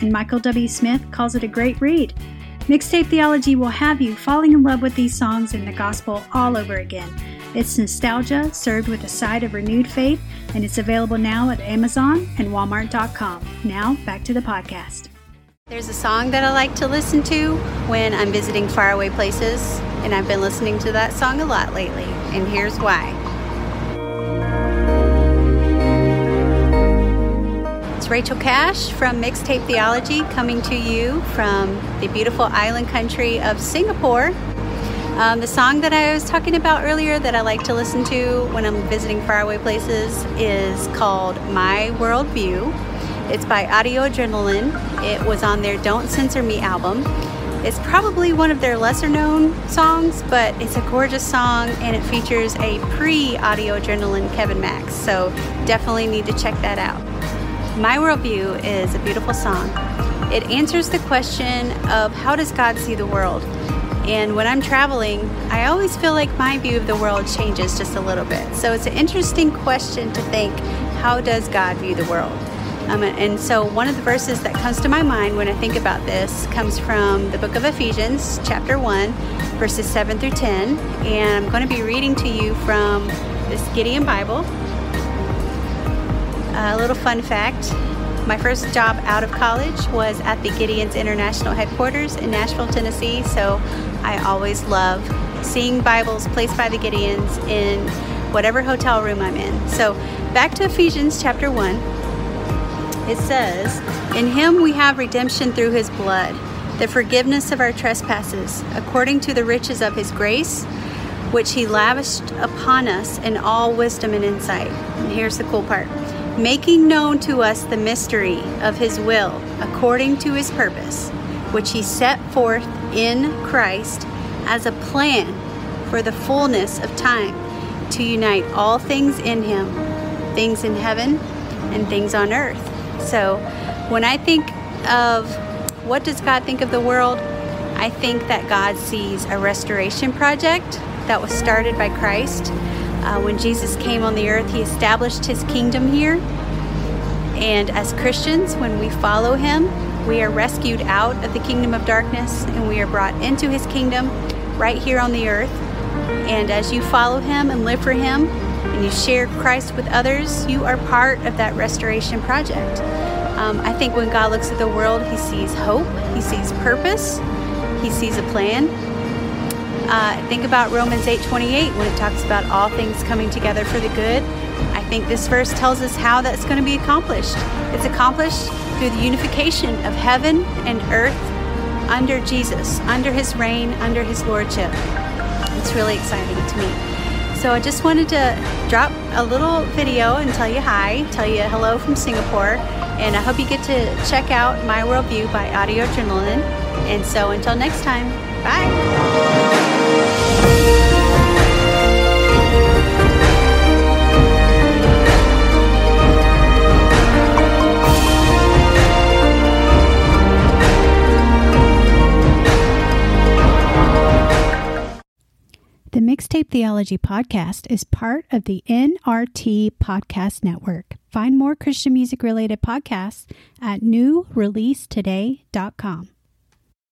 and Michael W. Smith calls it a great read. Mixtape theology will have you falling in love with these songs and the gospel all over again. It's nostalgia served with a side of renewed faith, and it's available now at Amazon and Walmart.com. Now, back to the podcast. There's a song that I like to listen to when I'm visiting faraway places, and I've been listening to that song a lot lately, and here's why. It's Rachel Cash from Mixtape Theology coming to you from the beautiful island country of Singapore. Um, the song that I was talking about earlier that I like to listen to when I'm visiting faraway places is called My Worldview. It's by Audio Adrenaline. It was on their Don't Censor Me album. It's probably one of their lesser known songs, but it's a gorgeous song and it features a pre Audio Adrenaline Kevin Max. So definitely need to check that out. My Worldview is a beautiful song. It answers the question of how does God see the world? And when I'm traveling, I always feel like my view of the world changes just a little bit. So it's an interesting question to think how does God view the world? Um, and so one of the verses that comes to my mind when I think about this comes from the book of Ephesians, chapter 1, verses 7 through 10. And I'm going to be reading to you from this Gideon Bible. A little fun fact my first job out of college was at the Gideon's International Headquarters in Nashville, Tennessee, so I always love seeing Bibles placed by the Gideons in whatever hotel room I'm in. So, back to Ephesians chapter 1. It says, In him we have redemption through his blood, the forgiveness of our trespasses, according to the riches of his grace, which he lavished upon us in all wisdom and insight. And here's the cool part making known to us the mystery of his will according to his purpose, which he set forth in Christ as a plan for the fullness of time to unite all things in him, things in heaven and things on earth. So when I think of what does God think of the world, I think that God sees a restoration project that was started by Christ uh, when Jesus came on the earth, he established his kingdom here. And as Christians, when we follow him, we are rescued out of the kingdom of darkness and we are brought into his kingdom right here on the earth. And as you follow him and live for him and you share Christ with others, you are part of that restoration project. Um, I think when God looks at the world, he sees hope, he sees purpose, he sees a plan, uh, think about Romans 8:28 when it talks about all things coming together for the good. I think this verse tells us how that's going to be accomplished. It's accomplished through the unification of heaven and earth under Jesus, under his reign, under his lordship. It's really exciting to me. So I just wanted to drop a little video and tell you hi, tell you hello from Singapore, and I hope you get to check out My Worldview by Audio Adrenaline. And so until next time, bye. Mixtape Theology Podcast is part of the NRT Podcast Network. Find more Christian music related podcasts at newreleasetoday.com.